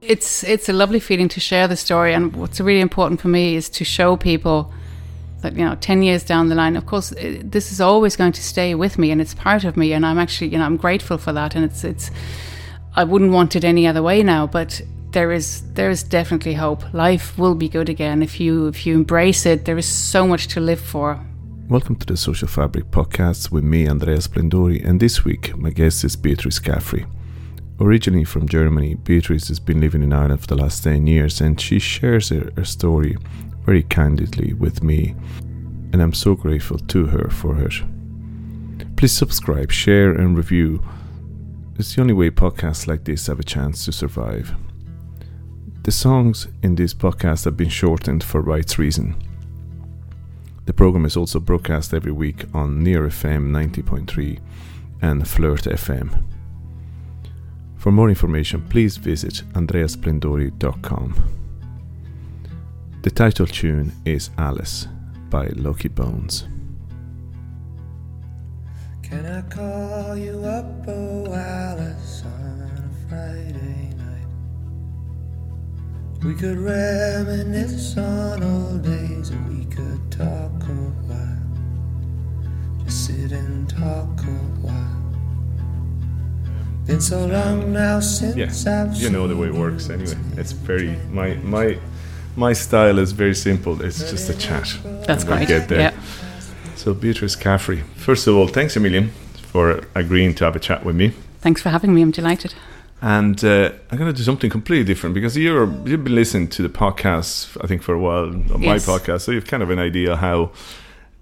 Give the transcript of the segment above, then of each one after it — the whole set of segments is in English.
It's it's a lovely feeling to share the story, and what's really important for me is to show people that you know 10 years down the line of course uh, this is always going to stay with me and it's part of me and i'm actually you know i'm grateful for that and it's it's i wouldn't want it any other way now but there is there is definitely hope. Life will be good again. If you if you embrace it there is so much to live for. Welcome to the Social Fabric podcast with me, Andrea Splendori, and this week my guest is Beatrice Caffrey. Originally from Germany, Beatrice has been living in Ireland for the last 10 years and she shares her, her story very candidly with me, and I'm so grateful to her for her. Please subscribe, share, and review. It's the only way podcasts like this have a chance to survive. The songs in this podcast have been shortened for rights reason. The program is also broadcast every week on Near FM 90.3 and Flirt FM. For more information, please visit andreasplendori.com. The title tune is Alice by Loki Bones. Can I call you up, oh Alice, on a Friday night? We could reminisce on old days and we could talk a while. Just sit and talk a while. Been so long now since Yeah, I've you know the way it works anyway. It's very my my my style is very simple. It's just a chat. that's And we'll great get there. yeah So Beatrice Caffrey, first of all, thanks a million for agreeing to have a chat with me. thanks for having me i'm delighted And uh, I'm going to do something completely different because you're you've been listening to the podcast, I think, for a while on my podcast, so you've kind of an idea how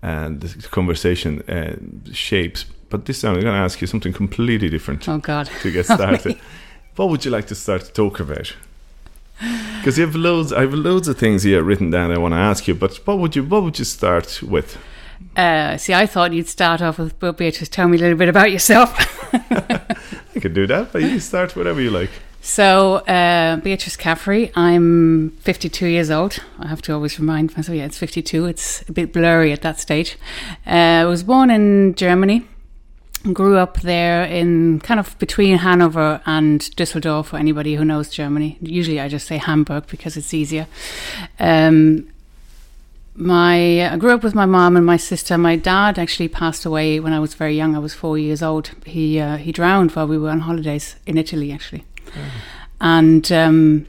and the conversation uh, shapes. But this time, I'm going to ask you something completely different oh god to get started. what would you like to start to talk about? Because you have loads, I have loads of things here written down. I want to ask you, but what would you what would you start with? uh, see i thought you'd start off with well, beatrice tell me a little bit about yourself I could do that, but you start whatever you like. So, uh, Beatrice Caffrey, I'm 52 years old. I have to always remind myself, yeah, it's 52. It's a bit blurry at that stage. Uh, I was born in Germany, grew up there in kind of between Hanover and Düsseldorf, for anybody who knows Germany. Usually I just say Hamburg because it's easier. Um, my I grew up with my mom and my sister. My dad actually passed away when I was very young. I was four years old. He uh, he drowned while we were on holidays in Italy, actually. And um,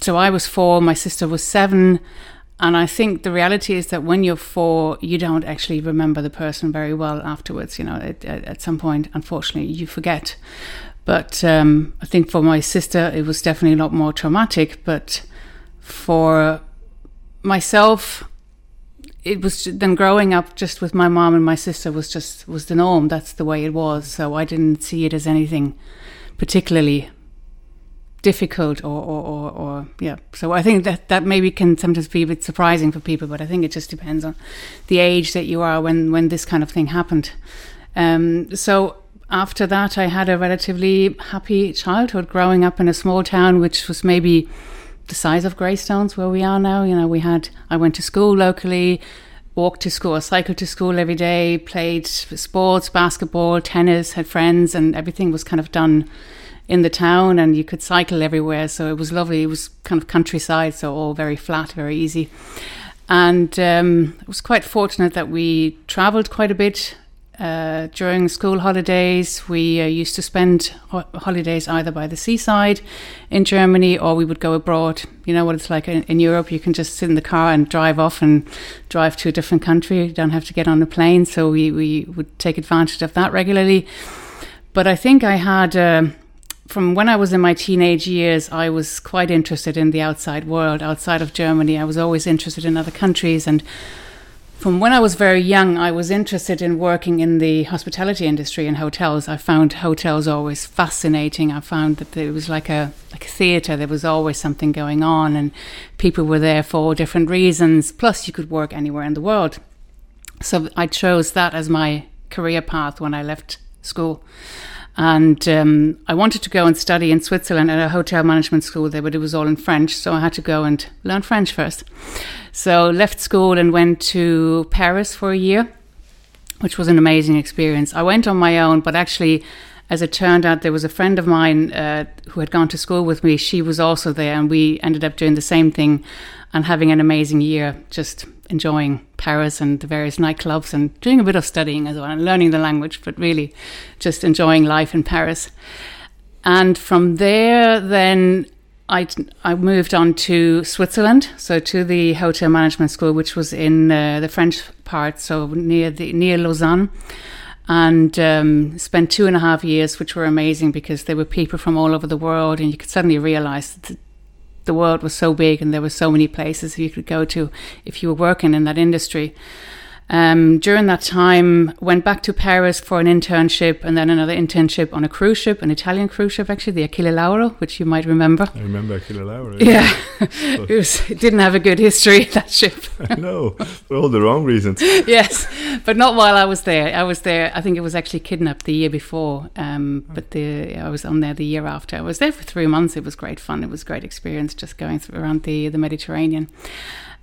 so I was four. My sister was seven. And I think the reality is that when you're four, you don't actually remember the person very well afterwards. You know, at, at, some point, unfortunately, you forget. But um, I think for my sister, it was definitely a lot more traumatic. But for myself, it was then growing up just with my mom and my sister was just was the norm. That's the way it was. So I didn't see it as anything particularly difficult or, or, or, or yeah. So I think that that maybe can sometimes be a bit surprising for people, but I think it just depends on the age that you are when when this kind of thing happened. Um, so after that, I had a relatively happy childhood, growing up in a small town, which was maybe the size of Greystones, where we are now. You know, we had I went to school locally, walked to school, cycled to school every day, played sports, basketball, tennis, had friends, and everything was kind of done in the town and you could cycle everywhere so it was lovely it was kind of countryside so all very flat very easy and um, I was quite fortunate that we travelled quite a bit uh, during school holidays. We uh, used to spend ho- holidays either by the seaside in Germany or we would go abroad. You know what it's like in, in Europe? You can just sit in the car and drive off and drive to a different country. You don't have to get on a plane. So we, we would take advantage of that regularly. But I think I had. Uh, from when I was in my teenage years, I was quite interested in the outside world, outside of Germany. I was always interested in other countries. And from when I was very young, I was interested in working in the hospitality industry and hotels. I found hotels always fascinating. I found that it was like a like a theater. There was always something going on, and people were there for different reasons. Plus, you could work anywhere in the world. So I chose that as my career path when I left school. And um, I wanted to go and study in Switzerland at a hotel management school there, but it was all in French. So I had to go and learn French first. So left school and went to Paris for a year, which was an amazing experience. I went on my own, but actually, as it turned out, there was a friend of mine uh, who had gone to school with me. She was also there, and we ended up doing the same thing and having an amazing year, just enjoying Paris and the various nightclubs and doing a bit of studying as well and learning the language, but really just enjoying life in Paris. And from there, then I, I moved on to Switzerland, so to the hotel management school, which was in uh, the French part, so near the near Lausanne, and um, spent two and a half years, which were amazing because there were people from all over the world, and you could suddenly realize that the world was so big and there were so many places you could go to if you were working in that industry. Um, during that time, went back to Paris for an internship and then another internship on a cruise ship, an Italian cruise ship actually, the Achille Lauro, which you might remember. I remember Achille Lauro. Yeah, it, was, it didn't have a good history that ship. no, for all the wrong reasons. yes, but not while I was there. I was there. I think it was actually kidnapped the year before, um, but the I was on there the year after. I was there for three months. It was great fun. It was a great experience just going through, around the the Mediterranean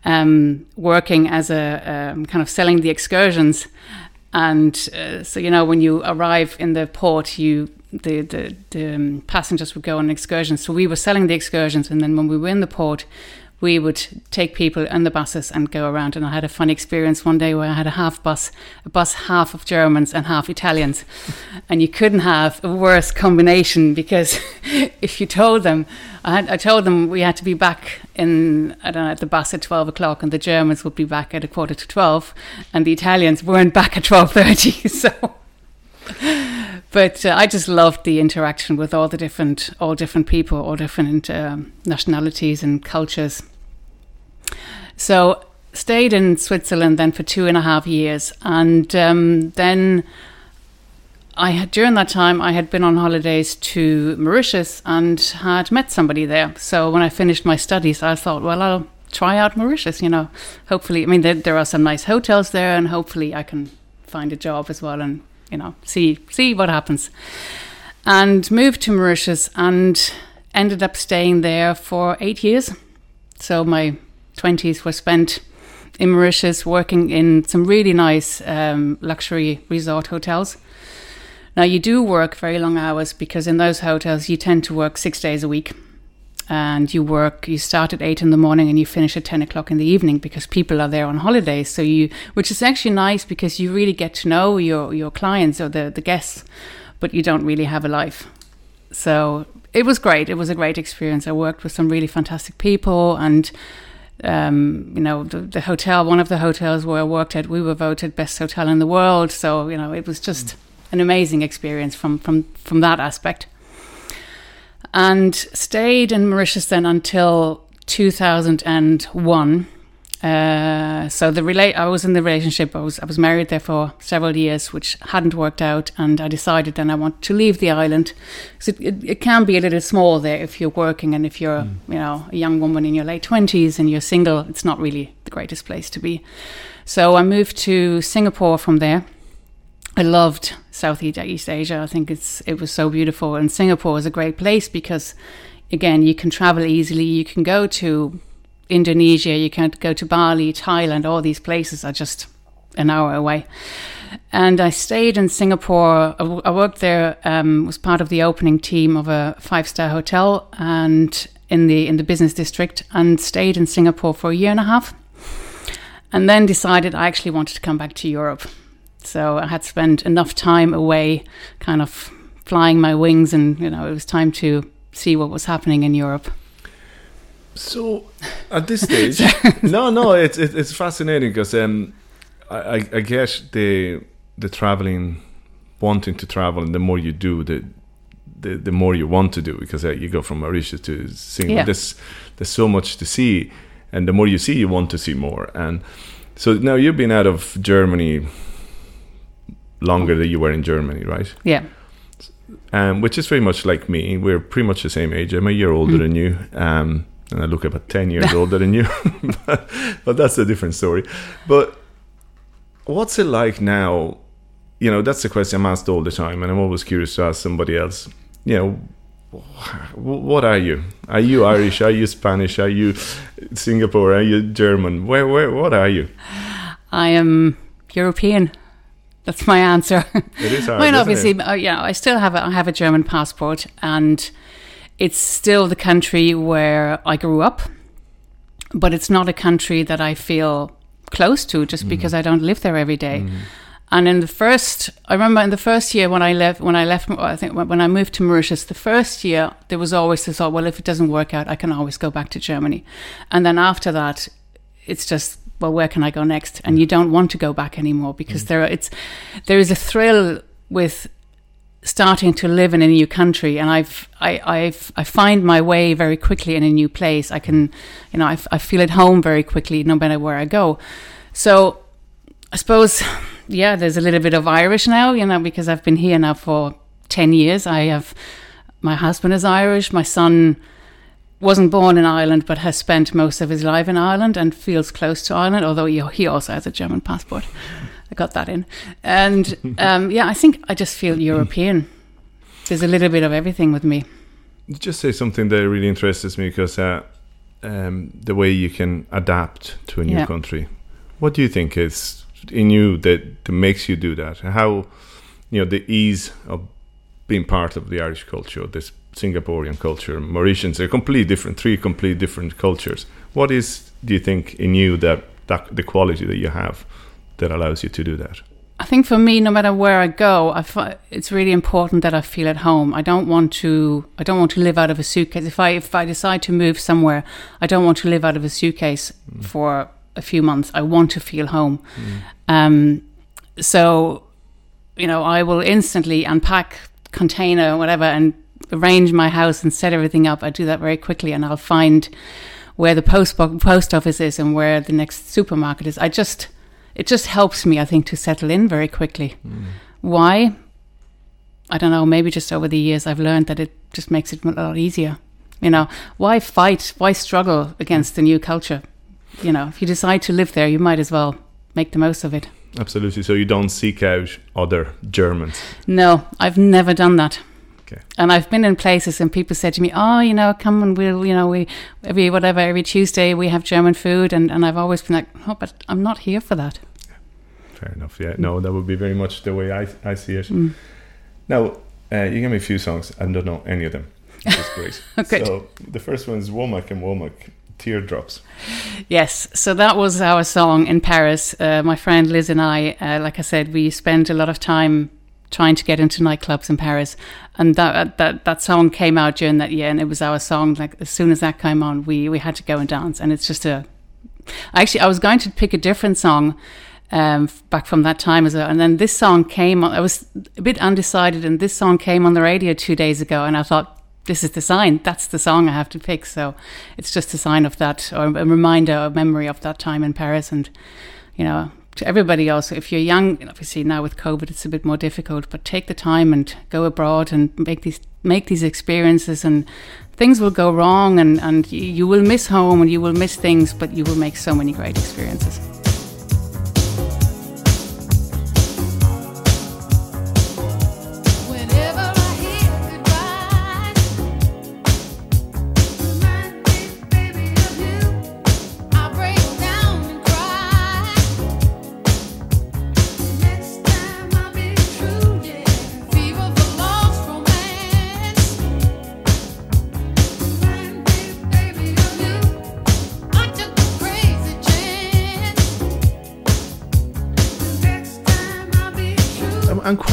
um, working as a um, kind of selling the excursions. And uh, so, you know, when you arrive in the port, you the the, the um, passengers would go on excursions. So we were selling the excursions, and then when we were in the port, we would take people on the buses and go around. And I had a fun experience one day where I had a half bus, a bus half of Germans and half Italians. and you couldn't have a worse combination because if you told them, I, had, I told them we had to be back in, I don't know, at the bus at 12 o'clock and the Germans would be back at a quarter to 12 and the Italians weren't back at 12.30. So but uh, I just loved the interaction with all the different, all different people, all different um, nationalities and cultures. So stayed in Switzerland then for two and a half years, and um, then I had during that time I had been on holidays to Mauritius and had met somebody there. So when I finished my studies, I thought, well, I'll try out Mauritius. You know, hopefully, I mean, there, there are some nice hotels there, and hopefully, I can find a job as well, and you know, see see what happens. And moved to Mauritius and ended up staying there for eight years. So my 20s were spent in Mauritius working in some really nice um, luxury resort hotels. Now, you do work very long hours because in those hotels you tend to work six days a week. And you work, you start at eight in the morning and you finish at 10 o'clock in the evening because people are there on holidays. So you, which is actually nice because you really get to know your, your clients or the, the guests, but you don't really have a life. So it was great. It was a great experience. I worked with some really fantastic people and um, you know, the, the, hotel, one of the hotels where I worked at, we were voted best hotel in the world. So, you know, it was just an amazing experience from, from, from that aspect. And stayed in Mauritius then until 2001 uh, so the relate, I was in the relationship. I was I was married there for several years, which hadn't worked out, and I decided then I want to leave the island. So it, it, it can be a little small there if you're working and if you're mm. you know a young woman in your late twenties and you're single. It's not really the greatest place to be. So I moved to Singapore from there. I loved Southeast Asia. I think it's it was so beautiful, and Singapore is a great place because, again, you can travel easily. You can go to Indonesia, you can't go to Bali, Thailand, all these places are just an hour away. And I stayed in Singapore. I worked there, um, was part of the opening team of a five star hotel and in the in the business district, and stayed in Singapore for a year and a half. And then decided I actually wanted to come back to Europe. So I had spent enough time away, kind of flying my wings, and you know it was time to see what was happening in Europe. So, at this stage, no, no, it's it's fascinating because um, I, I guess the the traveling, wanting to travel, and the more you do, the the, the more you want to do because uh, you go from Mauritius to Singapore. Yeah. There's there's so much to see, and the more you see, you want to see more. And so now you've been out of Germany longer than you were in Germany, right? Yeah. Um, which is very much like me. We're pretty much the same age. I'm a year older mm. than you. Um, and I look about 10 years older than you. but, but that's a different story. But what's it like now? You know, that's the question I'm asked all the time, and I'm always curious to ask somebody else. You know, what are you? Are you Irish? Are you Spanish? Are you Singapore? Are you German? Where, where, what are you? I am European. That's my answer. It is hard. I mean, obviously, it? uh, yeah, I still have a, I have a German passport, and it's still the country where I grew up, but it's not a country that I feel close to just mm-hmm. because I don't live there every day. Mm-hmm. And in the first, I remember in the first year when I left, when I left, I think when I moved to Mauritius, the first year there was always the thought, oh, well, if it doesn't work out, I can always go back to Germany. And then after that, it's just, well, where can I go next? And mm. you don't want to go back anymore because mm. there, are, it's, there is a thrill with starting to live in a new country and I've I I've I find my way very quickly in a new place. I can you know I, I feel at home very quickly no matter where I go. So I suppose yeah there's a little bit of Irish now you know because I've been here now for 10 years. I have my husband is Irish. My son wasn't born in Ireland but has spent most of his life in Ireland and feels close to Ireland although he also has a German passport I got that in. And um, yeah, I think I just feel European. There's a little bit of everything with me. You just say something that really interests me because uh, um, the way you can adapt to a new Yeah. country. What do you think is in you that, that makes you do that? How, you know, the ease of being part of the Irish culture, this Singaporean culture, Mauritians, are completely different, three completely different cultures. What is, do you think, in you that, that the quality that you have that allows you to do that? I think for me, no matter where I go, I fi- it's really important that I feel at home. I don't want to. I don't want to live out of a suitcase. If I if I decide to move somewhere, I don't want to live out of a suitcase for a few months. I want to feel home. Um, so, you know, I will instantly unpack container, or whatever, and arrange my house and set everything up. I do that very quickly, and I'll find where the post post office is and where the next supermarket is. I just it just helps me, I think, to settle in very quickly. Why? I don't know. Maybe just over the years, I've learned that it just makes it a lot easier. You know, why fight? Why struggle against the new culture? You know, if you decide to live there, you might as well make the most of it. Absolutely. So you don't seek out other Germans. No, I've never done that. Okay. And I've been in places and people said to me, "Oh, you know, come and we'll, you know, we every whatever every Tuesday we have German food," and and I've always been like, "Oh, but I'm not here for that." Fair enough. Yeah. No, that would be very much the way I, I see it. Mm. Now, uh, you gave me a few songs. I don't know any of them. Which is great. Good. So the first one is Womack and Womack, Teardrops. Yes, so that was our song in Paris. Uh, my friend Liz and I, uh, like I said, we spent a lot of time trying to get into nightclubs in Paris, and that that that song came out during that year, and it was our song. Like as soon as that came on, we we had to go and dance, and it's just a. Actually, I was going to pick a different song. Um, back from that time as well, and then this song came. on I was a bit undecided, and this song came on the radio two days ago, and I thought, this is the sign. That's the song I have to pick. So it's just a sign of that, or a reminder, a memory of that time in Paris. And you know, to everybody else, if you're young, obviously now with COVID, it's a bit more difficult. But take the time and go abroad and make these make these experiences. And things will go wrong, and and you, you will miss home, and you will miss things, but you will make so many great experiences.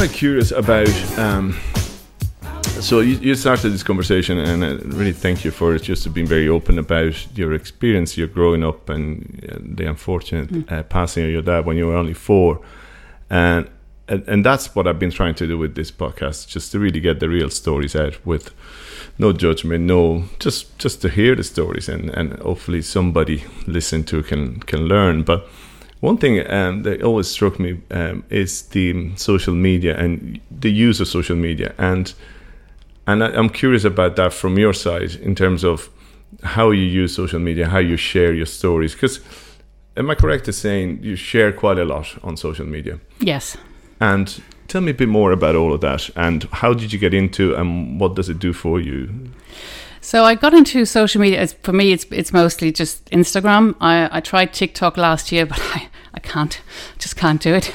Quite curious about. Um, so you, you started this conversation, and I really thank you for it. Just being very open about your experience, your growing up, and the unfortunate uh, passing of your dad when you were only four, and, and and that's what I've been trying to do with this podcast, just to really get the real stories out with no judgment, no just just to hear the stories, and and hopefully somebody listen to can can learn, but. One thing um, that always struck me um, is the social media and the use of social media, and and I, I'm curious about that from your side in terms of how you use social media, how you share your stories. Because am I correct in saying you share quite a lot on social media? Yes. And tell me a bit more about all of that, and how did you get into, and what does it do for you? So I got into social media. It's, for me, it's it's mostly just Instagram. I, I tried TikTok last year, but I, I can't, just can't do it.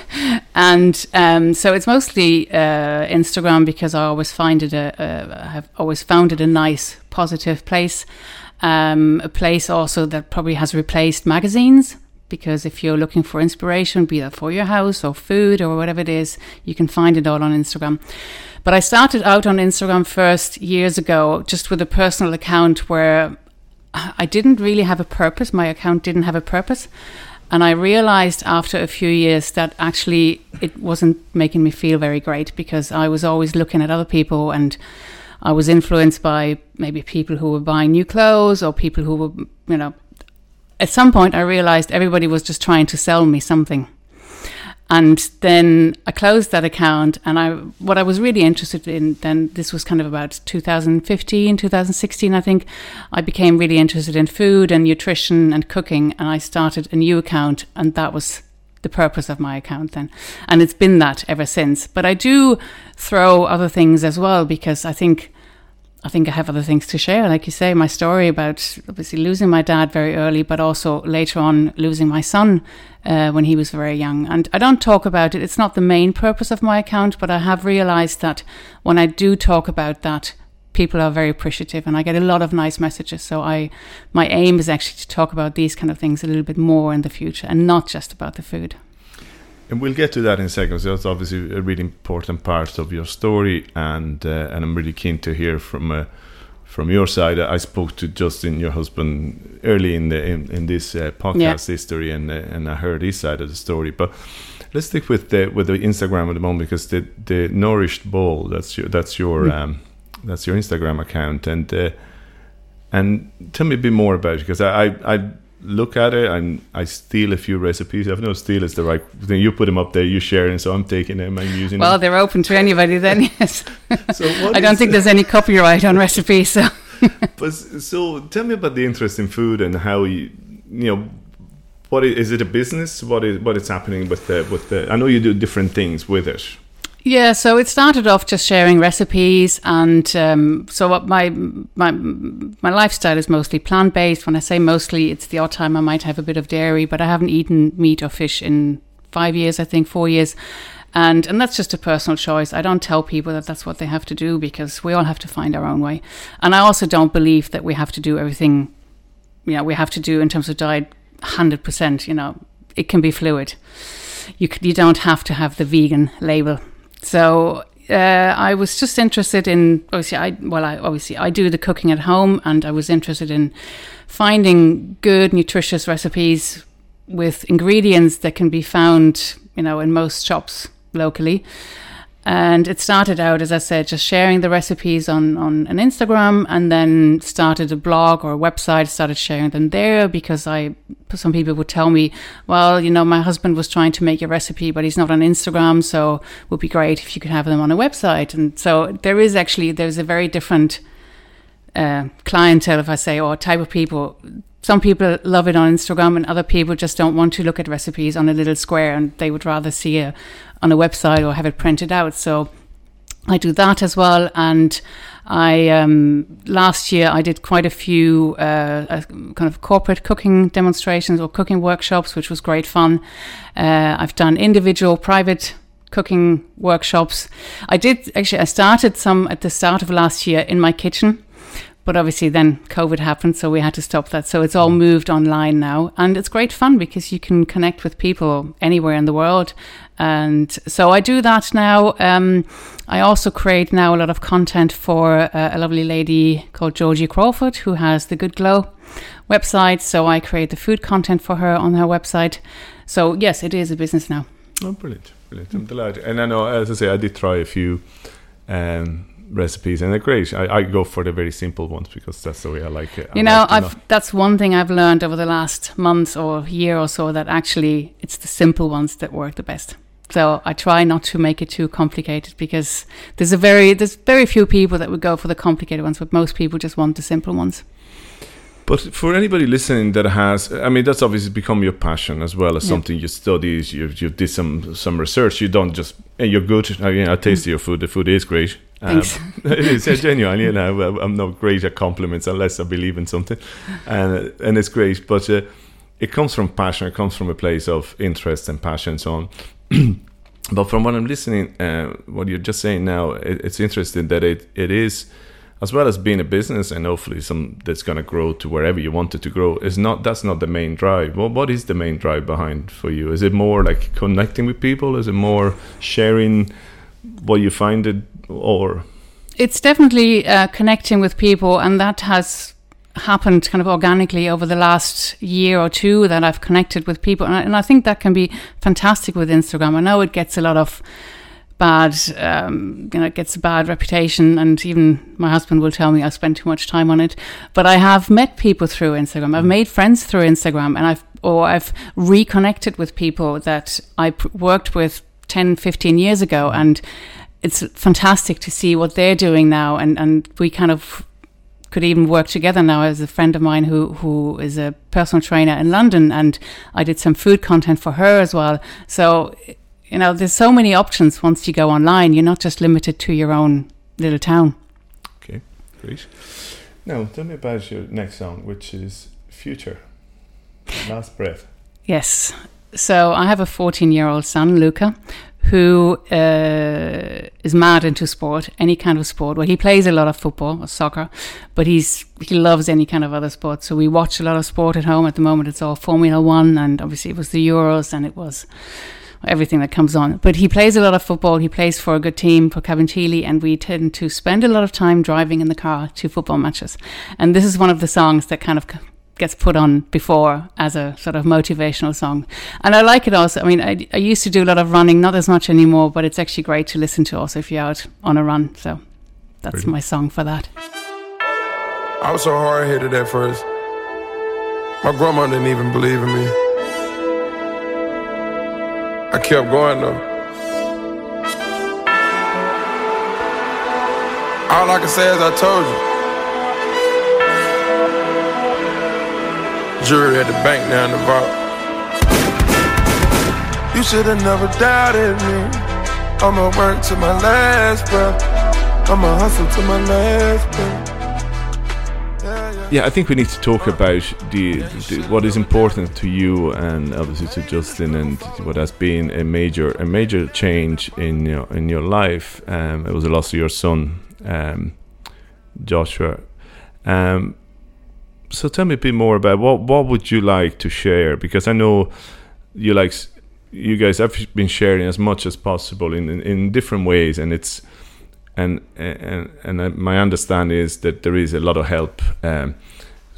And um, so it's mostly uh, Instagram because I always find it a, a I have always found it a nice, positive place. Um, a place also that probably has replaced magazines because if you're looking for inspiration, be that for your house or food or whatever it is, you can find it all on Instagram. But I started out on Instagram first years ago, just with a personal account where I didn't really have a purpose. My account didn't have a purpose. And I realized after a few years that actually it wasn't making me feel very great because I was always looking at other people and I was influenced by maybe people who were buying new clothes or people who were, you know, at some point I realized everybody was just trying to sell me something. And then I closed that account and I what I was really interested in then this was kind of about 2015 2016 I think I became really interested in food and nutrition and cooking and I started a new account and that was the purpose of my account then. And it's been that ever since. But I do throw other things as well because I think I think I have other things to share. Like you say, my story about obviously losing my dad very early, but also later on losing my son uh, when he was very young. And I don't talk about it. It's not the main purpose of my account, but I have realized that when I do talk about that, people are very appreciative and I get a lot of nice messages. So I, my aim is actually to talk about these kind of things a little bit more in the future and not just about the food. And we'll get to that in a second. So that's obviously a really important part of your story, and uh, and I'm really keen to hear from uh, from your side. I spoke to Justin, your husband, early in the in, in this uh, podcast history, and uh, and I heard his side of the story. But let's stick with the with the Instagram at the moment because the the nourished bowl that's your that's your um, that's your Instagram account, and uh, and tell me a bit more about it because I I. I look at it and I steal a few recipes. I've no steal is the right thing. You put them up there, you share them, so I'm taking them, I'm using Well, them. they're open to anybody then, yes. So what I don't think there's any copyright on recipes, so. But so tell me about the interest in food and how you you know what is, is it a business? What is what is happening with the with the? I know you do different things with it. Yeah, so it started off just sharing recipes, and um, so what my my my lifestyle is mostly plant based. When I say mostly, it's the odd time I might have a bit of dairy, but I haven't eaten meat or fish in five years, I think, four years, and and that's just a personal choice. I don't tell people that that's what they have to do because we all have to find our own way, and I also don't believe that we have to do everything. You know, we have to do in terms of diet, hundred percent. You know, it can be fluid. You you don't have to have the vegan label. So uh, I was just interested in obviously I well I obviously I do the cooking at home and I was interested in finding good nutritious recipes with ingredients that can be found you know in most shops locally and it started out as I said just sharing the recipes on on an Instagram and then started a blog or a website started sharing them there because I some people would tell me well you know my husband was trying to make a recipe but he's not on Instagram so it would be great if you could have them on a website and so there is actually there's a very different uh, clientele, if I say, or type of people. Some people love it on Instagram, and other people just don't want to look at recipes on a little square, and they would rather see it on a website or have it printed out. So I do that as well, and I um, last year I did quite a few uh, kind of corporate cooking demonstrations or cooking workshops, which was great fun. Uh, I've done individual, private cooking workshops. I did actually. I started some at the start of last year in my kitchen but obviously then COVID happened, so we had to stop that. So it's all moved online now, and it's great fun because you can connect with people anywhere in the world. And so I do that now. Um, I also create now a lot of content for uh, a lovely lady called Georgie Crawford, who has the Good Glow website. So I create the food content for her on her website. So yes, it is a business now. Oh, brilliant, brilliant! I'm delighted. And I know, as I say, I did try a few um, recipes, and they're great. I, I go for the very simple ones because that's the way I like it. I You know, like I've that's one thing I've learned over the last month or year or so that actually it's the simple ones that work the best. So I try not to make it too complicated because there's a very there's very few people that would go for the complicated ones, but most people just want the simple ones. But for anybody listening that has, I mean, that's obviously become your passion as well as Yeah. something you study. You you did some some research. You don't just and you're good. I, mean, I tasted your food. The food is great. Um, it is genuine. You know, I'm not great at compliments unless I believe in something, and and it's great. But uh, it comes from passion. It comes from a place of interest and passion and so on. but from what I'm listening, uh, what you're just saying now, it, it's interesting that it, it is, as well as being a business and hopefully some that's going to grow to wherever you want it to grow. Is not that's not the main drive. Well, what is the main drive behind for you? Is it more like connecting with people? Is it more sharing what you find it or? It's definitely uh, connecting with people, and that has happened kind of organically over the last year or two that I've connected with people, and I, and I think that can be fantastic with Instagram. I know it gets a lot of bad, um, you know, it gets a bad reputation, and even my husband will tell me I spend too much time on it. But I have met people through Instagram. I've made friends through Instagram, and I've or I've reconnected with people that I p- worked with 10, 15 years ago, and it's fantastic to see what they're doing now, and and we kind of could even work together now as a friend of mine who who is a personal trainer in London and I did some food content for her as well. So you know, there's so many options once you go online. You're not just limited to your own little town. Okay, great. Now tell me about your next song, which is "Future." Last breath. Yes. So I have a 14 year old son, Luca, who uh, is mad into sport, any kind of sport. Well, he plays a lot of football or soccer, but he's he loves any kind of other sport. So we watch a lot of sport at home. At the moment, it's all Formula One, and obviously it was the Euros, and it was everything that comes on. But he plays a lot of football. He plays for a good team, for Caventili, and we tend to spend a lot of time driving in the car to football matches. And this is one of the songs that kind of gets put on before as a sort of motivational song. And I like it also. I mean, I, I used to do a lot of running, not as much anymore, but it's actually great to listen to also if you're out on a run. So that's Brilliant. my song for that. I was so hard headed at first. My grandma didn't even believe in me. I kept going though. All I can say is I told you. Jury at the bank now in the vault. You should have never doubted me. I'ma work to my last breath. I'ma hustle to my last breath. Yeah, I think we need to talk about the, the what is important to you and obviously to Justin and what has been a major a major change in your in your life. Um, it was the loss of your son, um, Joshua. Um, so tell me a bit more about what what would you like to share because I know you like you guys have been sharing as much as possible in in, in different ways and it's and and and my understanding is that there is a lot of help um,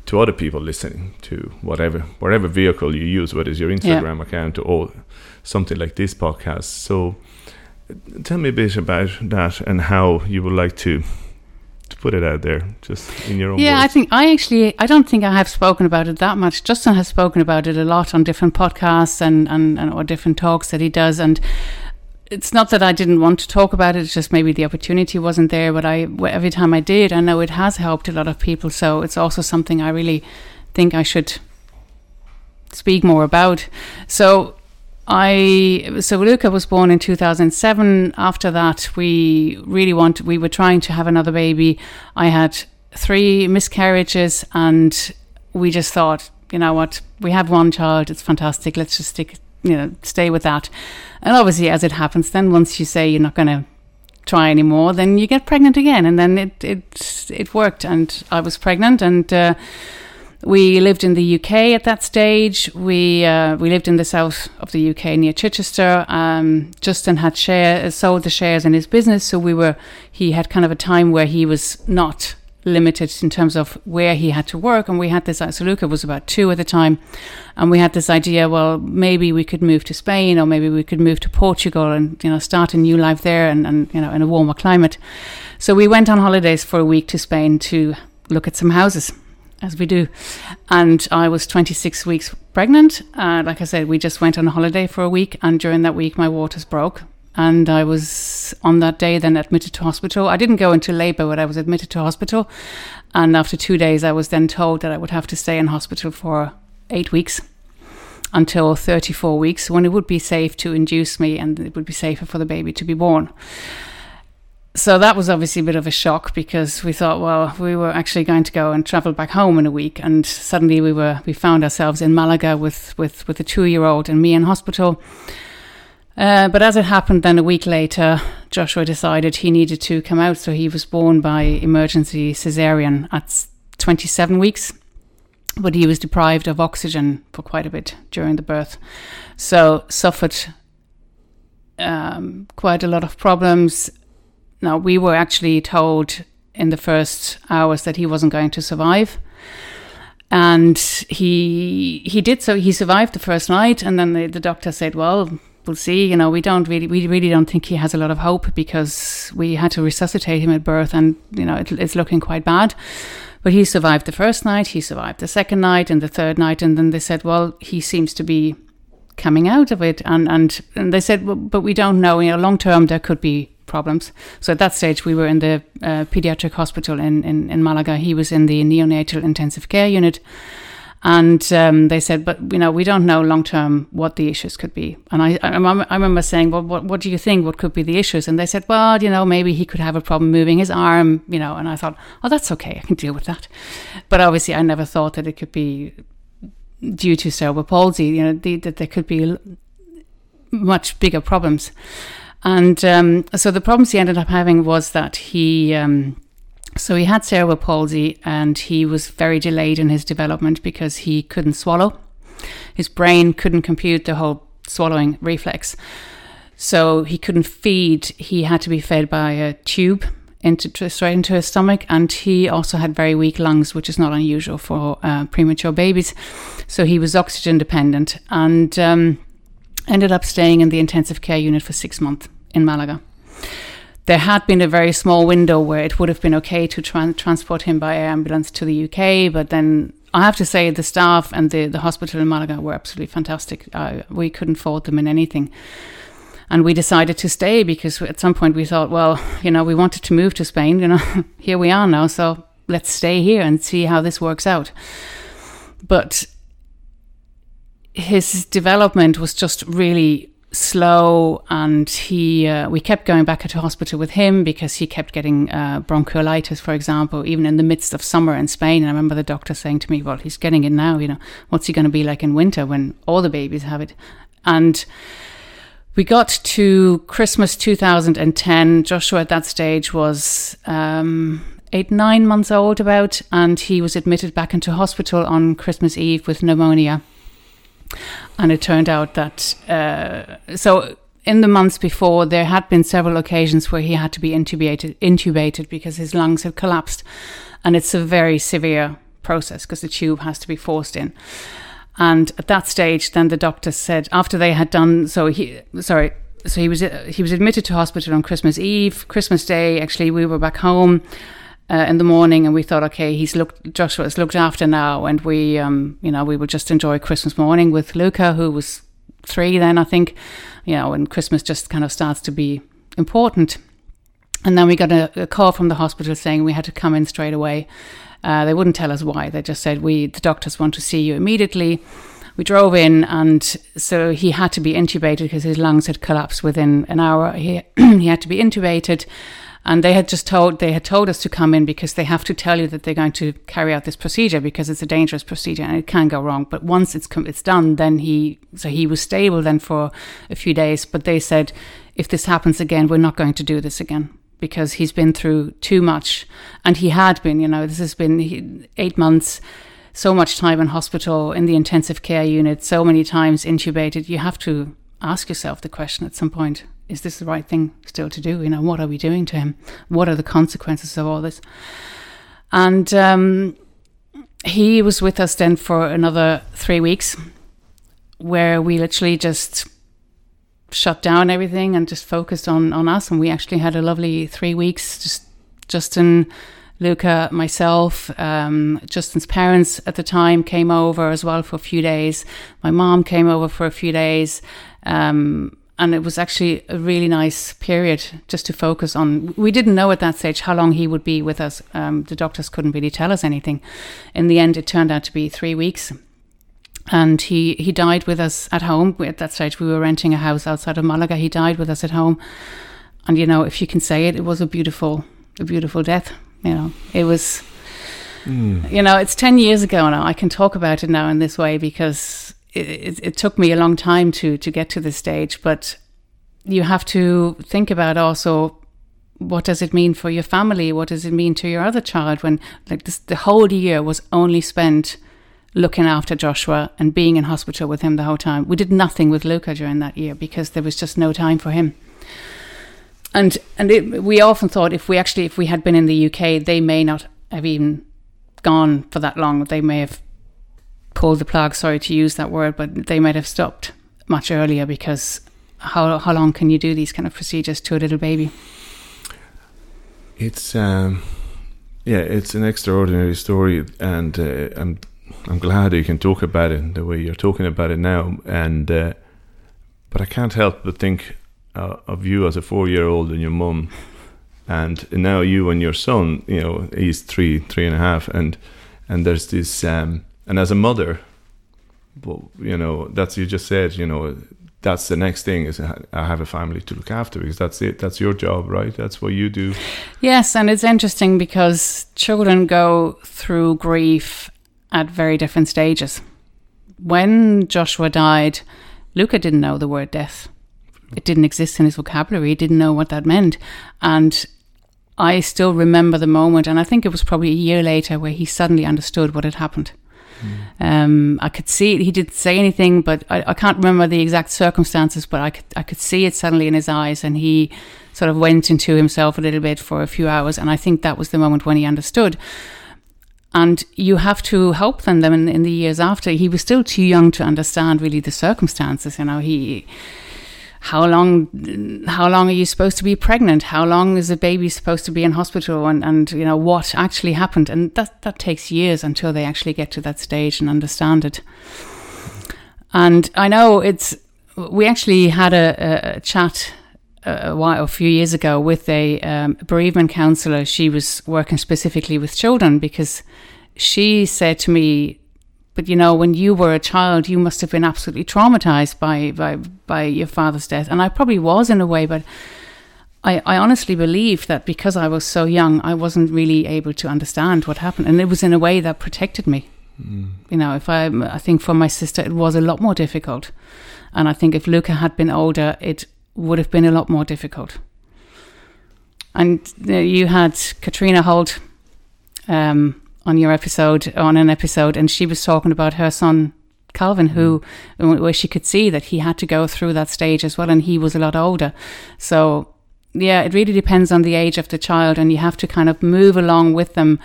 to other people listening to whatever whatever vehicle you use, whether it's your Instagram account or something like this podcast. So, tell me a bit about that and how you would like to put it out there, just in your own Yeah, I think I actually I don't think I have spoken about it that much. Justin has spoken about it a lot on different podcasts and and, and or different talks that he does and it's not that I didn't want to talk about it. It's just maybe the opportunity wasn't there. But I, every time I did, I know it has helped a lot of people. So it's also something I really think I should speak more about. So I so Luca was born in 2007. After that, we really wanted. We were trying to have another baby. I had three miscarriages, and we just thought, you know what, we have one child. It's fantastic. Let's just stick, you know, stay with that. And obviously, as it happens, then once you say you're not going to try anymore, then you get pregnant again, and then it it it worked, and I was pregnant, and. Uh, we lived in the UK at that stage. We uh, we lived in the south of the UK near Chichester. Um, Justin had share sold the shares in his business, so we were. He had kind of a time where he was not limited in terms of where he had to work, and we had this. So Luca was about two at the time, and we had this idea. Well, maybe we could move to Spain, or maybe we could move to Portugal, and you know start a new life there, and, and you know in a warmer climate. So we went on holidays for a week to Spain to look at some houses as we do. And I was 26 weeks pregnant. Uh, like I said, we just went on a holiday for a week, and during that week, my waters broke. And I was on that day then admitted to hospital. I didn't go into labor, but I was admitted to hospital. And after two days, I was then told that I would have to stay in hospital for eight weeks until 34 weeks when it would be safe to induce me and it would be safer for the baby to be born. So that was obviously a bit of a shock because we thought, well, we were actually going to go and travel back home in a week, and suddenly we were we found ourselves in Malaga with with with a two year old and me in hospital. Uh, but as it happened, then a week later, Joshua decided he needed to come out, so he was born by emergency cesarean at 27 weeks. But he was deprived of oxygen for quite a bit during the birth, so suffered um, quite a lot of problems. Now, we were actually told in the first hours that he wasn't going to survive. And he he did so. He survived the first night, and then the, the doctor said, "Well, we'll see. You know, we don't really, we really don't think he has a lot of hope because we had to resuscitate him at birth, and you know, it, it's looking quite bad." But he survived the first night. He survived the second night and the third night, and then they said, "Well, he seems to be coming out of it and and, and they said well, but we don't know you know long term there could be problems. So at that stage we were in the uh, pediatric hospital in, in in malaga. He was in the neonatal intensive care unit. And um, they said but you know we don't know long term what the issues could be. And I, I, remember- I remember saying well what, what do you think? What could be the issues? And they said well you know maybe he could have a problem moving his arm you know. And i thought oh that's okay. I can deal with that. But obviously i never thought that it could be due to cerebral palsy, you know, the, that there could be much bigger problems. And um, so the problems he ended up having was that he, um, so he had cerebral palsy and he was very delayed in his development because he couldn't swallow. His brain couldn't compute the whole swallowing reflex. So he couldn't feed. He had to be fed by a tube into straight into his stomach, and he also had very weak lungs, which is not unusual for uh, premature babies. So he was oxygen dependent and um, ended up staying in the intensive care unit for six months in Malaga. There had been a very small window where it would have been okay to tran- transport him by air ambulance to the UK, but then I have to say the staff and the, the hospital in Malaga were absolutely fantastic. Uh, we couldn't fault them in anything and we decided to stay because at some point we thought, well, you know, we wanted to move to Spain. You know, here we are now, so let's stay here and see how this works out. But his development was just really slow, and he uh, we kept going back to hospital with him because he kept getting uh, bronchiolitis, for example, even in the midst of summer in Spain. And I remember the doctor saying to me, "Well, he's getting it now. You know, what's he going to be like in winter when all the babies have it?" And we got to Christmas 2010. Joshua at that stage was um, eight, nine months old, about, and he was admitted back into hospital on Christmas Eve with pneumonia. And it turned out that, uh, so in the months before, there had been several occasions where he had to be intubated, intubated because his lungs had collapsed. And it's a very severe process because the tube has to be forced in. And at that stage, then the doctor said after they had done so he sorry so he was he was admitted to hospital on Christmas Eve, Christmas Day. Actually, we were back home uh, in the morning, and we thought, okay, he's looked Joshua is looked after now, and we um you know we would just enjoy Christmas morning with Luca, who was three then I think, you know, and Christmas just kind of starts to be important. And then we got a, a call from the hospital saying we had to come in straight away. Uh, they wouldn't tell us why. They just said we the doctors want to see you immediately. We drove in, and so he had to be intubated because his lungs had collapsed within an hour. He he had to be intubated, and they had just told they had told us to come in because they have to tell you that they're going to carry out this procedure because it's a dangerous procedure and it can go wrong. But once it's com- it's done, then he so he was stable then for a few days. But they said if this happens again, we're not going to do this again because he's been through too much and he had been you know this has been eight months so much time in hospital in the intensive care unit so many times intubated you have to ask yourself the question at some point is this the right thing still to do? You know what are we doing to him? What are the consequences of all this? And um, he was with us then for another three weeks where we literally just shut down everything and just focused on on us. And we actually had a lovely three weeks just justin luca myself um, justin's parents at the time came over as well for a few days. My mom came over for a few days. Um, and it was actually a really nice period just to focus on we didn't know at that stage how long he would be with us um, the doctors couldn't really tell us anything in the end it turned out to be three weeks and he he died with us at home. At that stage, we were renting a house outside of Malaga. He died with us at home, and you know, if you can say it, it was a beautiful, a beautiful death. You know, it was. You know, it's ten years ago now. I can talk about it now in this way because it, it, took me a long time to to get to this stage. But you have to think about also what does it mean for your family? What does it mean to your other child when like this, the whole year was only spent looking after Joshua and being in hospital with him the whole time. We did nothing with Luca during that year because there was just no time for him. And and it, we often thought if we actually if we had been in the UK, they may not have even gone for that long. They may have pulled the plug. Sorry to use that word, but they might have stopped much earlier because how how long can you do these kind of procedures to a little baby? It's um, yeah, it's an extraordinary story, and uh, I'm I'm glad you can talk about it the way you're talking about it now. And uh, but I can't help but think uh, of you as a four-year-old and your mum, and now you and your son. You know, he's three, three and a half, and and there's this um, and as a mother, well, you know, that's you just said. You know, that's the next thing is I have a family to look after because that's it. That's your job, right? That's what you do. Yes, and it's interesting because children go through grief at very different stages. When Joshua died, Luca didn't know the word death. It didn't exist in his vocabulary. He didn't know what that meant. And I still remember the moment, and I think it was probably a year later where he suddenly understood what had happened. Um, I could see it. He didn't say anything, but I, I can't remember the exact circumstances. But I could I could see it suddenly in his eyes, and he sort of went into himself a little bit for a few hours. And I think that was the moment when he understood. And you have to help them. Them in, in the years after, he was still too young to understand really the circumstances. You know, he how long how long are you supposed to be pregnant? How long is a baby supposed to be in hospital? And, and you know what actually happened? And that that takes years until they actually get to that stage and understand it. And i know it's we actually had a, a, chat a while a few years ago with a um, bereavement counselor. She was working specifically with children because she said to me but you know, when you were a child, you must have been absolutely traumatized by by by your father's death, and I probably was in a way. But I, I honestly believe that because I was so young, I wasn't really able to understand what happened, and it was in a way that protected me. You know, if I, I think for my sister, it was a lot more difficult, and I think if Luca had been older, it would have been a lot more difficult. And uh, you had Katrina Holt um, on your episode, on an episode, and she was talking about her son Calvin, who where she could see that he had to go through that stage as well, and he was a lot older. So yeah, it really depends on the age of the child, and you have to kind of move along with them.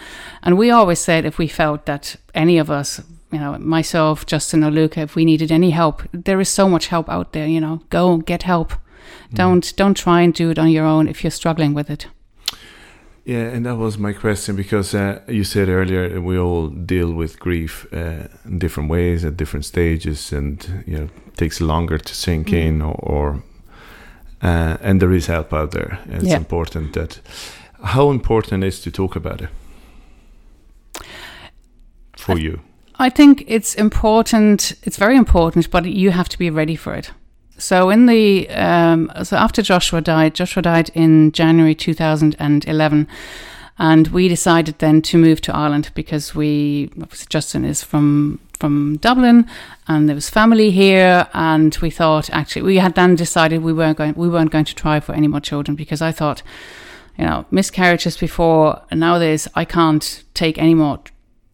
And we always said if we felt that any of us, you know, myself, Justin or Luca, if we needed any help, there is so much help out there. You know, go get help. Mm. Don't don't try and do it on your own if you're struggling with it. Yeah, and that was my question because uh, you said earlier we all deal with grief uh, in different ways at different stages, and you know it takes longer to sink in, or, or uh, and there is help out there. And it's Yeah. important that how important is to talk about it for you. I think it's important. It's very important, but you have to be ready for it. So in the um, so after Joshua died, Joshua died in January 2011, and we decided then to move to Ireland because we Justin is from from Dublin, and there was family here, and we thought actually we had then decided we weren't going we weren't going to try for any more children because I thought, you know, miscarriages before and nowadays I can't take any more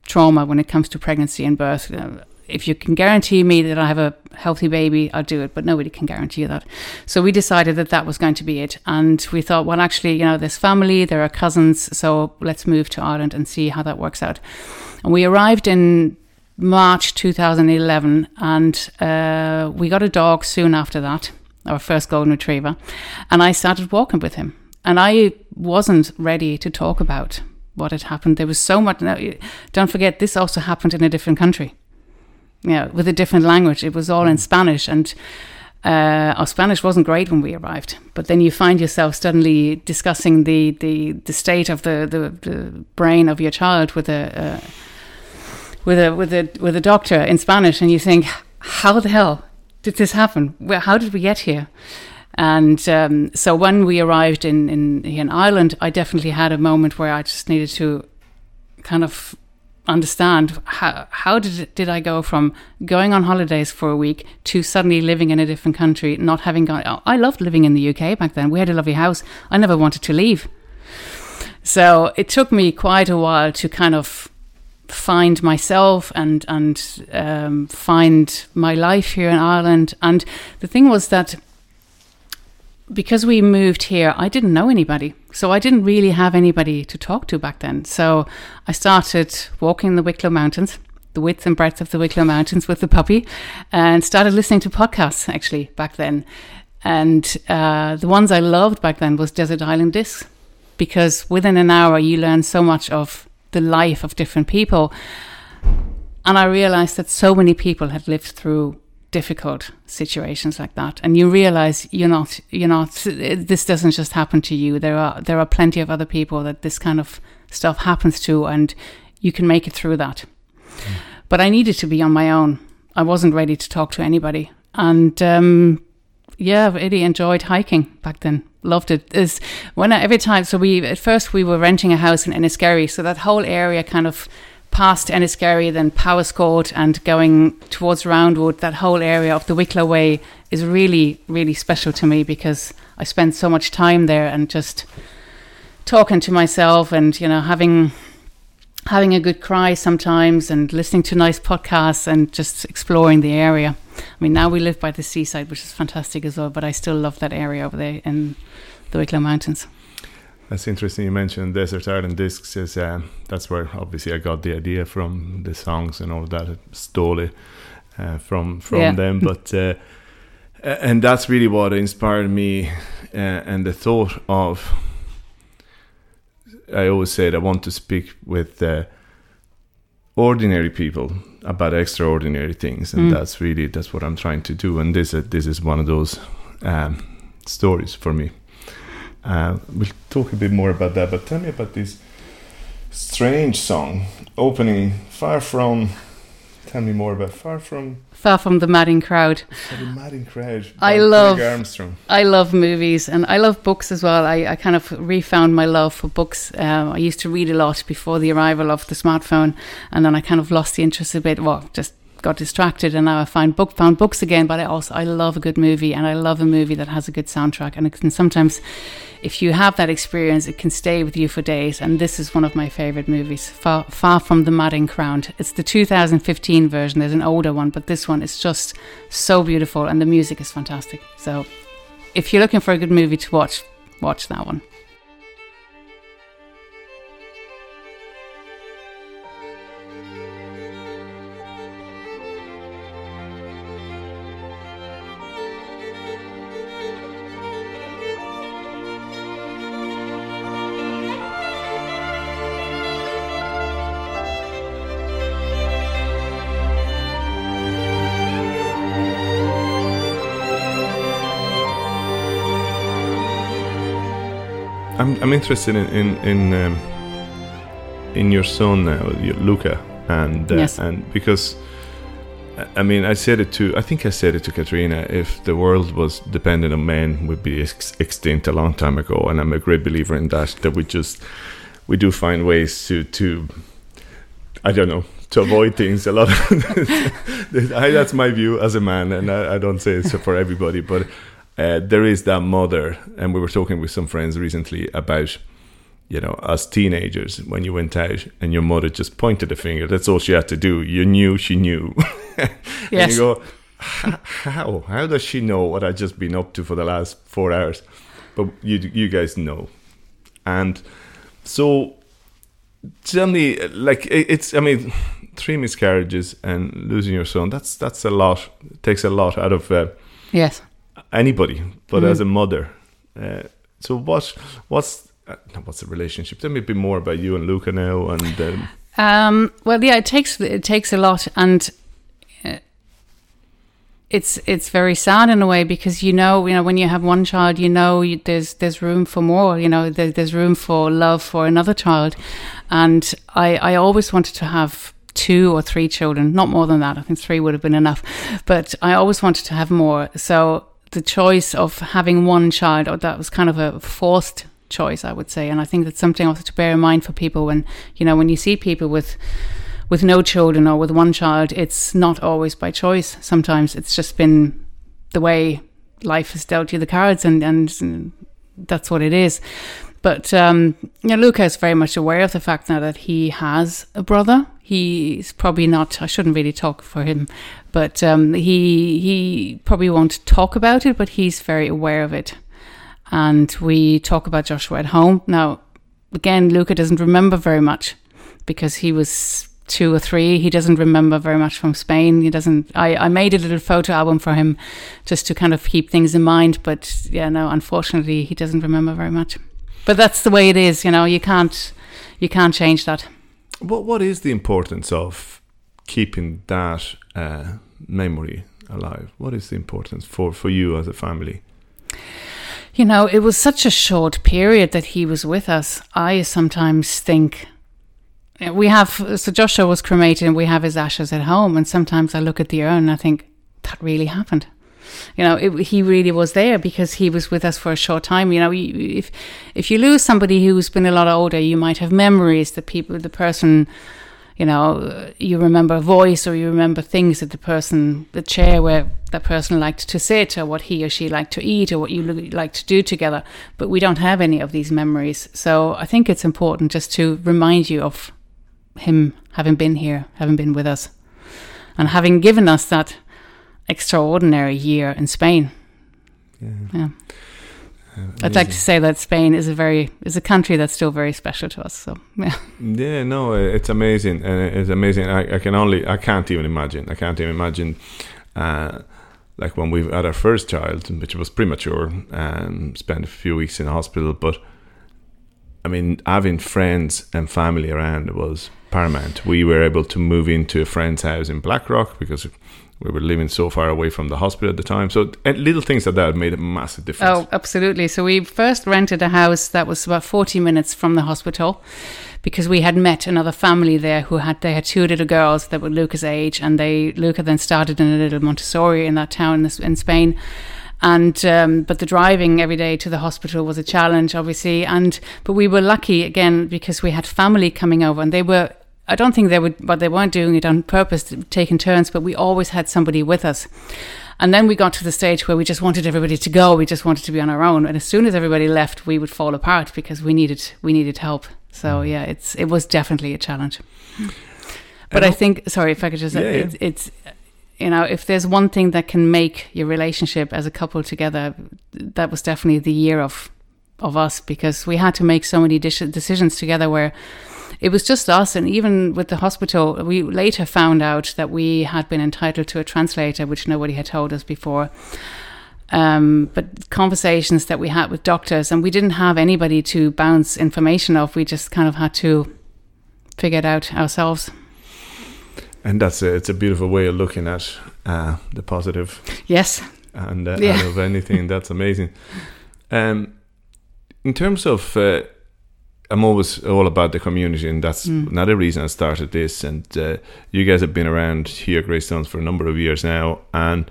trauma when it comes to pregnancy and birth. You know, If you can guarantee me that I have a healthy baby, I'll do it, but nobody can guarantee that. So we decided that that was going to be it. And we thought, well, actually, you know, there's family, there are cousins, so let's move to Ireland and see how that works out. And we arrived in March 2011, and uh, we got a dog soon after that, our first golden retriever, and I started walking with him. And I wasn't ready to talk about what had happened. There was so much. Now, don't forget, this also happened in a different country. Yeah, with a different language. It was all in Spanish, and uh, our Spanish wasn't great when we arrived. But then you find yourself suddenly discussing the the, the state of the, the, the brain of your child with a. Uh, with a with a with a doctor in Spanish, and you think, how the hell did this happen? Where, how did we get here? And um, so when we arrived in, in in Ireland, I definitely had a moment where I just needed to kind of understand how how did did I go from going on holidays for a week to suddenly living in a different country, not having gone. I loved living in the UK back then. We had a lovely house. I never wanted to leave. So it took me quite a while to kind of find myself and and um, find my life here in Ireland. And the thing was that because we moved here, I didn't know anybody. So I didn't really have anybody to talk to back then. So I started walking the Wicklow Mountains, the width and breadth of the Wicklow Mountains with the puppy, and started listening to podcasts actually back then. And uh, the ones I loved back then was Desert Island Discs, because within an hour you learn so much of the life of different people. And I realized that so many people had lived through difficult situations like that. And you realize you're not you're not this doesn't just happen to you. There are there are plenty of other people that this kind of stuff happens to and you can make it through that. But i needed to be on my own. I wasn't ready to talk to anybody. And um yeah I really enjoyed hiking back then. Loved it. Is when I, every time so we at first we were renting a house in Enniskerry so that whole area kind of past Enniskerry, then Powers Powerscourt, and going towards Roundwood, that whole area of the Wicklow Way is really, really special to me because I spend so much time there and just talking to myself and you know having having a good cry sometimes and listening to nice podcasts and just exploring the area. I mean, now we live by the seaside, which is fantastic as well, but I still love that area over there in the Wicklow Mountains. That's interesting. You mentioned Desert Island Discs. Is um, that's where obviously I got the idea from the songs and all that. I stole it uh, from from Yeah. them, but uh, and that's really what inspired me uh, and the thought of. I always said I want to speak with uh, ordinary people about extraordinary things, and Mm. that's really that's what I'm trying to do. And this uh, this is one of those um, stories for me. Uh, we'll talk a bit more about that, but tell me about this strange song opening far from. Tell me more about far from Far from the madding crowd. the Madding Crowd. I love- Armstrong. I love movies and I love books as well. I, I kind of refound my love for books. Um, I used to read a lot before the arrival of the smartphone, and then I kind of lost the interest a bit. Well, just got distracted, and now I find book found books again. But I also I love a good movie, and I love a movie that has a good soundtrack. And can sometimes, if you have that experience, it can stay with you for days. And this is one of my favorite movies, Far, Far from the Madding Crowd. It's the 2015 version. There's an older one, but this one is just so beautiful, and the music is fantastic. So if you're looking for a good movie to watch, watch that one. I'm interested in in in, um, in your son now, your Luca, and uh, Yes. and because I- I mean I said it to I think I said it to Katrina. If the world was dependent on men, we'd be ex- extinct a long time ago, and I'm a great believer in that. That we just we do find ways to to I don't know to avoid things a lot. I, that's my view as a man, and I, I don't say it's for everybody, but uh, there is that mother, and we were talking with some friends recently about, you know, as teenagers when you went out and your mother just pointed a finger. That's all she had to do. You knew she knew. and Yes. you go, how? How does she know what I've just been up to for the last four hours? But you, you guys know, and so tell me, like it's. I mean, three miscarriages and losing your son. That's that's a lot. It takes a lot out of. Uh, Yes. Anybody, but Mhm. as a mother. Uh, so what? What's uh, what's the relationship? Tell me a bit more about you and Luca now, and um, Um, well, yeah, it takes it takes a lot, and uh, it's it's very sad in a way because you know you know when you have one child, you know you, there's there's room for more. You know there, there's room for love for another child, and I I always wanted to have two or three children, not more than that. I think three would have been enough, but I always wanted to have more. So the choice of having one child, or that was kind of a forced choice, I would say. And I think that's something also to bear in mind for people when you know when you see people with with no children or with one child, it's not always by choice. Sometimes it's just been the way life has dealt you the cards, and and that's what it is. But um, you know, Luca is very much aware of the fact now that he has a brother. He's probably not. I shouldn't really talk for him, but um, he he probably won't talk about it. But he's very aware of it, and we talk about Joshua at home now. Again, Luca doesn't remember very much because he was two or three. He doesn't remember very much from Spain. He doesn't. I, I made a little photo album for him just to kind of keep things in mind. But yeah, no, unfortunately, he doesn't remember very much. But that's the way it is. You know, you can't you can't change that. What what is the importance of keeping that uh, memory alive? What is the importance for for you as a family? You know, it was such a short period that he was with us. I sometimes think we have so Joshua was cremated and we have his ashes at home and sometimes I look at the urn and I think that really happened. You know, it, he really was there because he was with us for a short time. You know, if if you lose somebody who's been a lot older, you might have memories that people, the person, you know, you remember a voice or you remember things that the person, the chair where that person liked to sit, or what he or she liked to eat, or what you li- liked to do together. But we don't have any of these memories. So I think it's important just to remind you of him having been here, having been with us, and having given us that extraordinary year in Spain. Yeah. Uh, I'd like to say that Spain is a very is a country that's still very special to us. So yeah, Yeah, no, uh, it's amazing, and it's amazing. I, I can only, I can't even imagine. I can't even imagine, uh, like when we had our first child, which was premature, and spent a few weeks in the hospital. But I mean, having friends and family around was paramount. We were able to move into a friend's house in Blackrock because we were living so far away from the hospital at the time. So little things like that made a massive difference. oh, absolutely. So we first rented a house that was about forty minutes from the hospital, because we had met another family there who had they had two little girls that were Luca's age, and they Luca then started in a little Montessori in that town in, in Spain. And um, but the driving every day to the hospital was a challenge, obviously. And but we were lucky again because we had family coming over, and they were. I don't think they would, but they weren't doing it on purpose, taking turns. But we always had somebody with us. And then we got to the stage where we just wanted everybody to go. We just wanted to be on our own. And as soon as everybody left, we would fall apart because we needed we needed help. So mm. yeah, it's it was definitely a challenge. But And I think sorry if I could just Yeah, yeah. It's, it's you know if there's one thing that can make your relationship as a couple together, that was definitely the year of of us because we had to make so many decisions together where it was just us and even with the hospital we later found out that we had been entitled to a translator which nobody had told us before um, but conversations that we had with doctors and we didn't have anybody to bounce information off we just kind of had to figure it out ourselves and that's a, it's a beautiful way of looking at uh, the positive yes and uh, Yeah. of anything. That's amazing. Um, in terms of, uh, I'm always all about the community, and that's Mm. another reason I started this. And uh, you guys have been around here, at Greystones, for a number of years now. And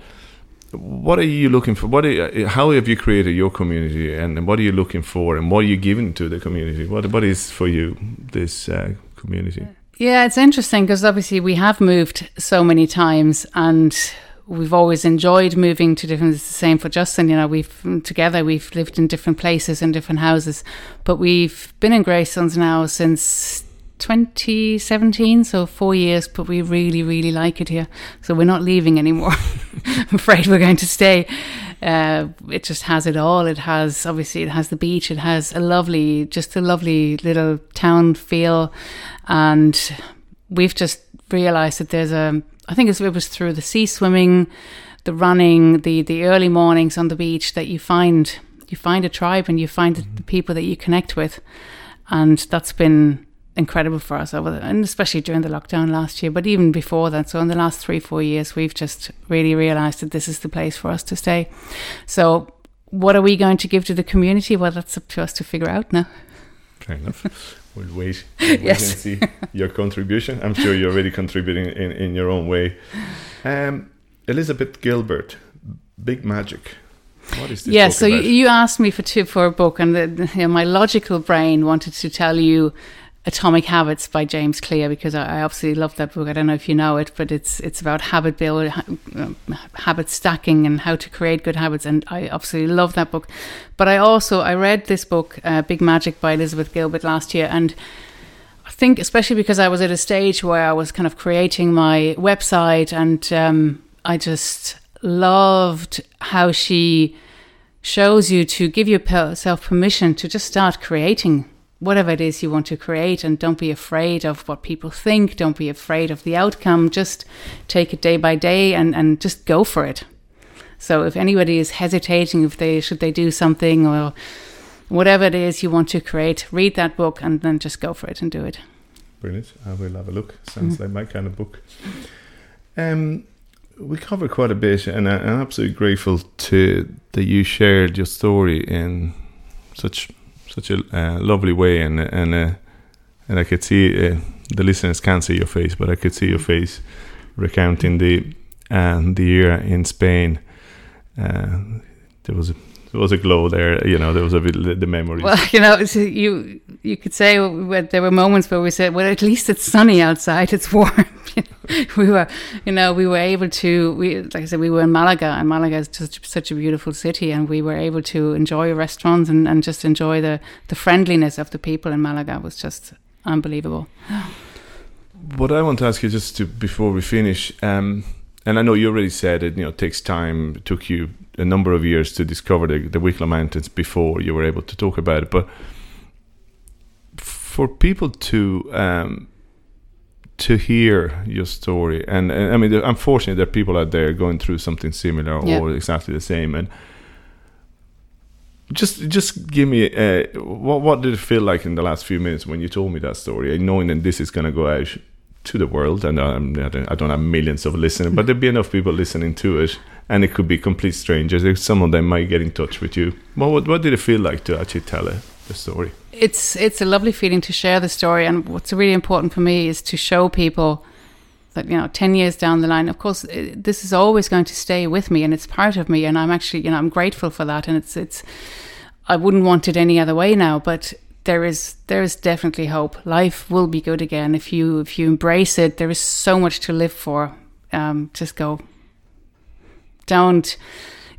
what are you looking for? What? Are you, how have you created your community, and what are you looking for, and what are you giving to the community? What What is for you this uh, community? Yeah, it's interesting because obviously we have moved so many times and we've always enjoyed moving to different it's the same for Justin, you know, we've together we've lived in different places in different houses, but we've been in Greystones now since 2017, so 4 years, but we really really like it here. So we're not leaving anymore. I'm afraid we're going to stay. Uh, it just has it all. It has obviously it has the beach. It has a lovely, just a lovely little town feel, and we've just realised that there's a. I think it was through the sea swimming, the running, the the early mornings on the beach that you find you find a tribe and you find the, mm-hmm. the people that you connect with, and that's been incredible for us over the, and especially during the lockdown last year but even before that. So in the last three four years we've just really realized that this is the place for us to stay. So what are we going to give to the community? Well that's up to us to figure out now. Fair enough. We'll wait, Yes. and see your contribution. I'm sure you're already contributing in, in your own way. Um, Elizabeth Gilbert, Big Magic. What is this yeah so you, about? you asked me for two for a book and the- you know, my logical brain wanted to tell you atomic habits by james clear because i, I absolutely love that book. I don't know if you know it but it's it's about habit build ha- um, habit stacking and how to create good habits and i absolutely love that book. But i also i read this book uh, big magic by elizabeth gilbert last year and I think, especially because I was at a stage where I was kind of creating my website, and um, I just loved how she shows you to give yourself permission to just start creating whatever it is you want to create, and don't be afraid of what people think. Don't be afraid of the outcome. Just take it day by day, and and just go for it. So if anybody is hesitating, if they should they do something or whatever it is you want to create, read that book and then just go for it and do it. Brilliant. I will have a look. Sounds like my kind of book. Um, we covered quite a bit, and I'm absolutely grateful to that you shared your story in such such a uh, lovely way, and and uh, and I could see uh, the listeners can't see your face, but I could see your face recounting the and the year in Spain. Uh, there was a there was a glow there, you know. There was a bit the memories. Well, you know, you you could say there were moments where we said, "Well, at least it's sunny outside; it's warm." We were, you know, we were able to. We like I said, we were in Malaga, and Malaga is just such a beautiful city, and we were able to enjoy restaurants and, and just enjoy the the friendliness of the people in Malaga It was just unbelievable. What I want to ask you just to before we finish, um, and I know you already said it. You know, it takes time. It took you a number of years to discover the, the Wicklow Mountains before you were able to talk about it. But for people to um, to hear your story, and, and I mean, unfortunately, there are people out there going through something similar Yeah. or exactly the same, and just just give me uh, what what did it feel like in the last few minutes when you told me that story, and knowing that this is going to go out to the world, and um, I don't have millions of listeners, but there'd be enough people listening to it, and it could be complete strangers. Some of them might get in touch with you. What what, what did it feel like to actually tell it, the story? it's it's a lovely feeling to share the story and what's really important for me is to show people that you know 10 years down the line of course eh, this is always going to stay with me and it's part of me and I'm actually you know I'm grateful for that and it's it's I wouldn't want it any other way now but there is there is definitely hope. Life will be good again. If you if you embrace it there is so much to live for. Um just go. Don't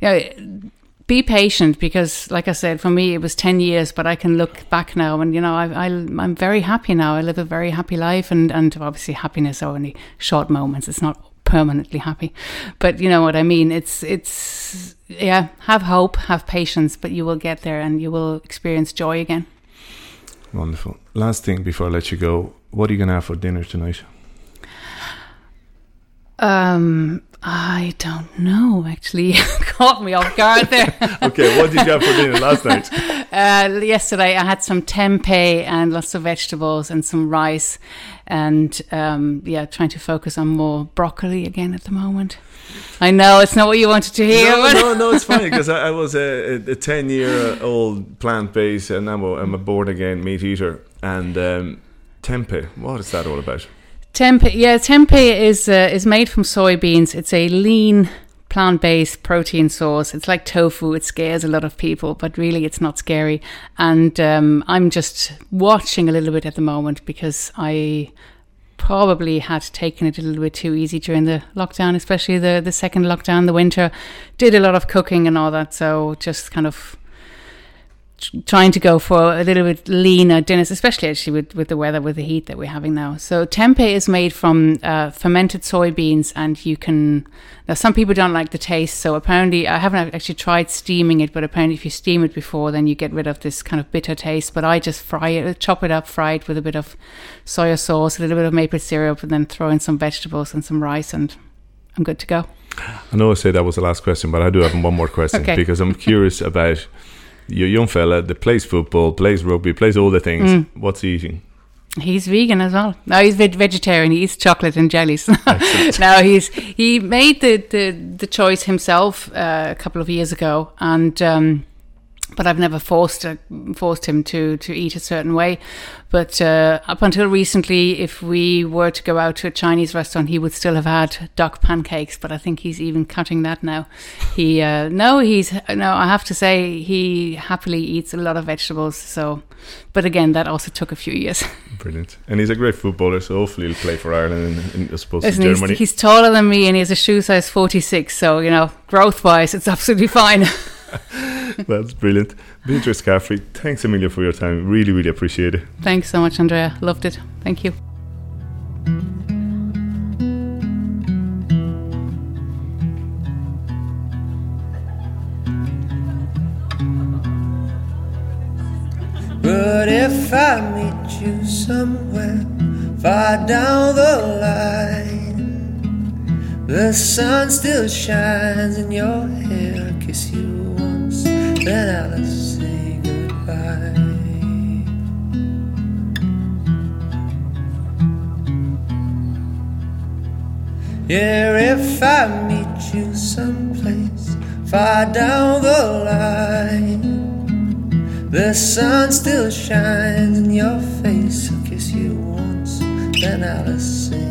you know be patient because like i said for me it was 10 years but i can look back now and you know I, I, i'm very happy now. I live a very happy life and, and obviously happiness are only short moments. It's not permanently happy. But you know what i mean? It's it's yeah have hope have patience but you will get there and you will experience joy again Wonderful. Last thing before I let you go, what are you to have for dinner tonight? um i don't know actually caught me off guard there okay, what did you have for dinner last night? Uh, yesterday I had some tempeh and lots of vegetables and some rice, and um, yeah, trying to focus on more broccoli again at the moment. I know it's not what you wanted to hear. No, no, no, it's funny because I, I was a, a 10 year old plant based and I'm a, I'm a born again meat eater. And um, tempeh, what is that all about? Tempeh, yeah, tempeh is uh, is made from soybeans. It's a lean plant-based protein source. It's like tofu. It scares a lot of people, but really, it's not scary. And um, I'm just watching a little bit at the moment because I probably had taken it a little bit too easy during the lockdown, especially the the second lockdown, the winter. Did a lot of cooking and all that, so just kind of trying to go for a little bit leaner dinners, especially actually with, with the weather, with the heat that we're having now. So tempeh is made from uh, fermented soybeans, and you can. Now, some people don't like the taste, so apparently I haven't actually tried steaming it, but apparently if you steam it before, then you get rid of this kind of bitter taste. But I just fry it, chop it up, fry it with a bit of soya sauce, a little bit of maple syrup, and then throw in some vegetables and some rice, and I'm good to go. I know I said that was the last question, but I do have one more question Okay. because I'm curious about your young fella that plays football, plays rugby, plays all the things. Mm. What's he eating? He's vegan as well. No, he's veg- vegetarian. He eats chocolate and jellies. no, he's he made the the, the choice himself uh, a couple of years ago, and um, but I've never forced uh, forced him to to eat a certain way. But uh, up until recently, if we were to go out to a Chinese restaurant, he would still have had duck pancakes. But I think he's even cutting that now. He uh, no, he's no. I have to say he happily eats a lot of vegetables. So, but again, that also took a few years. Brilliant. And he's a great footballer, so hopefully he'll play for Ireland and, and I suppose Listen, in he's, Germany. he's taller than me and he has a shoe size 46. So, you know, growth wise, it's absolutely fine. That's brilliant. Beatrice Caffrey, thanks a million for your time. Really, really appreciate it. Thanks so much, Andrea. Loved it. Thank you. But if I meet you somewhere far down the line, the sun still shines in your hair. Kiss you then I'll say goodbye. Yeah, if I meet you someplace far down the line. The sun still shines in your face. I'll kiss you once, then I'll say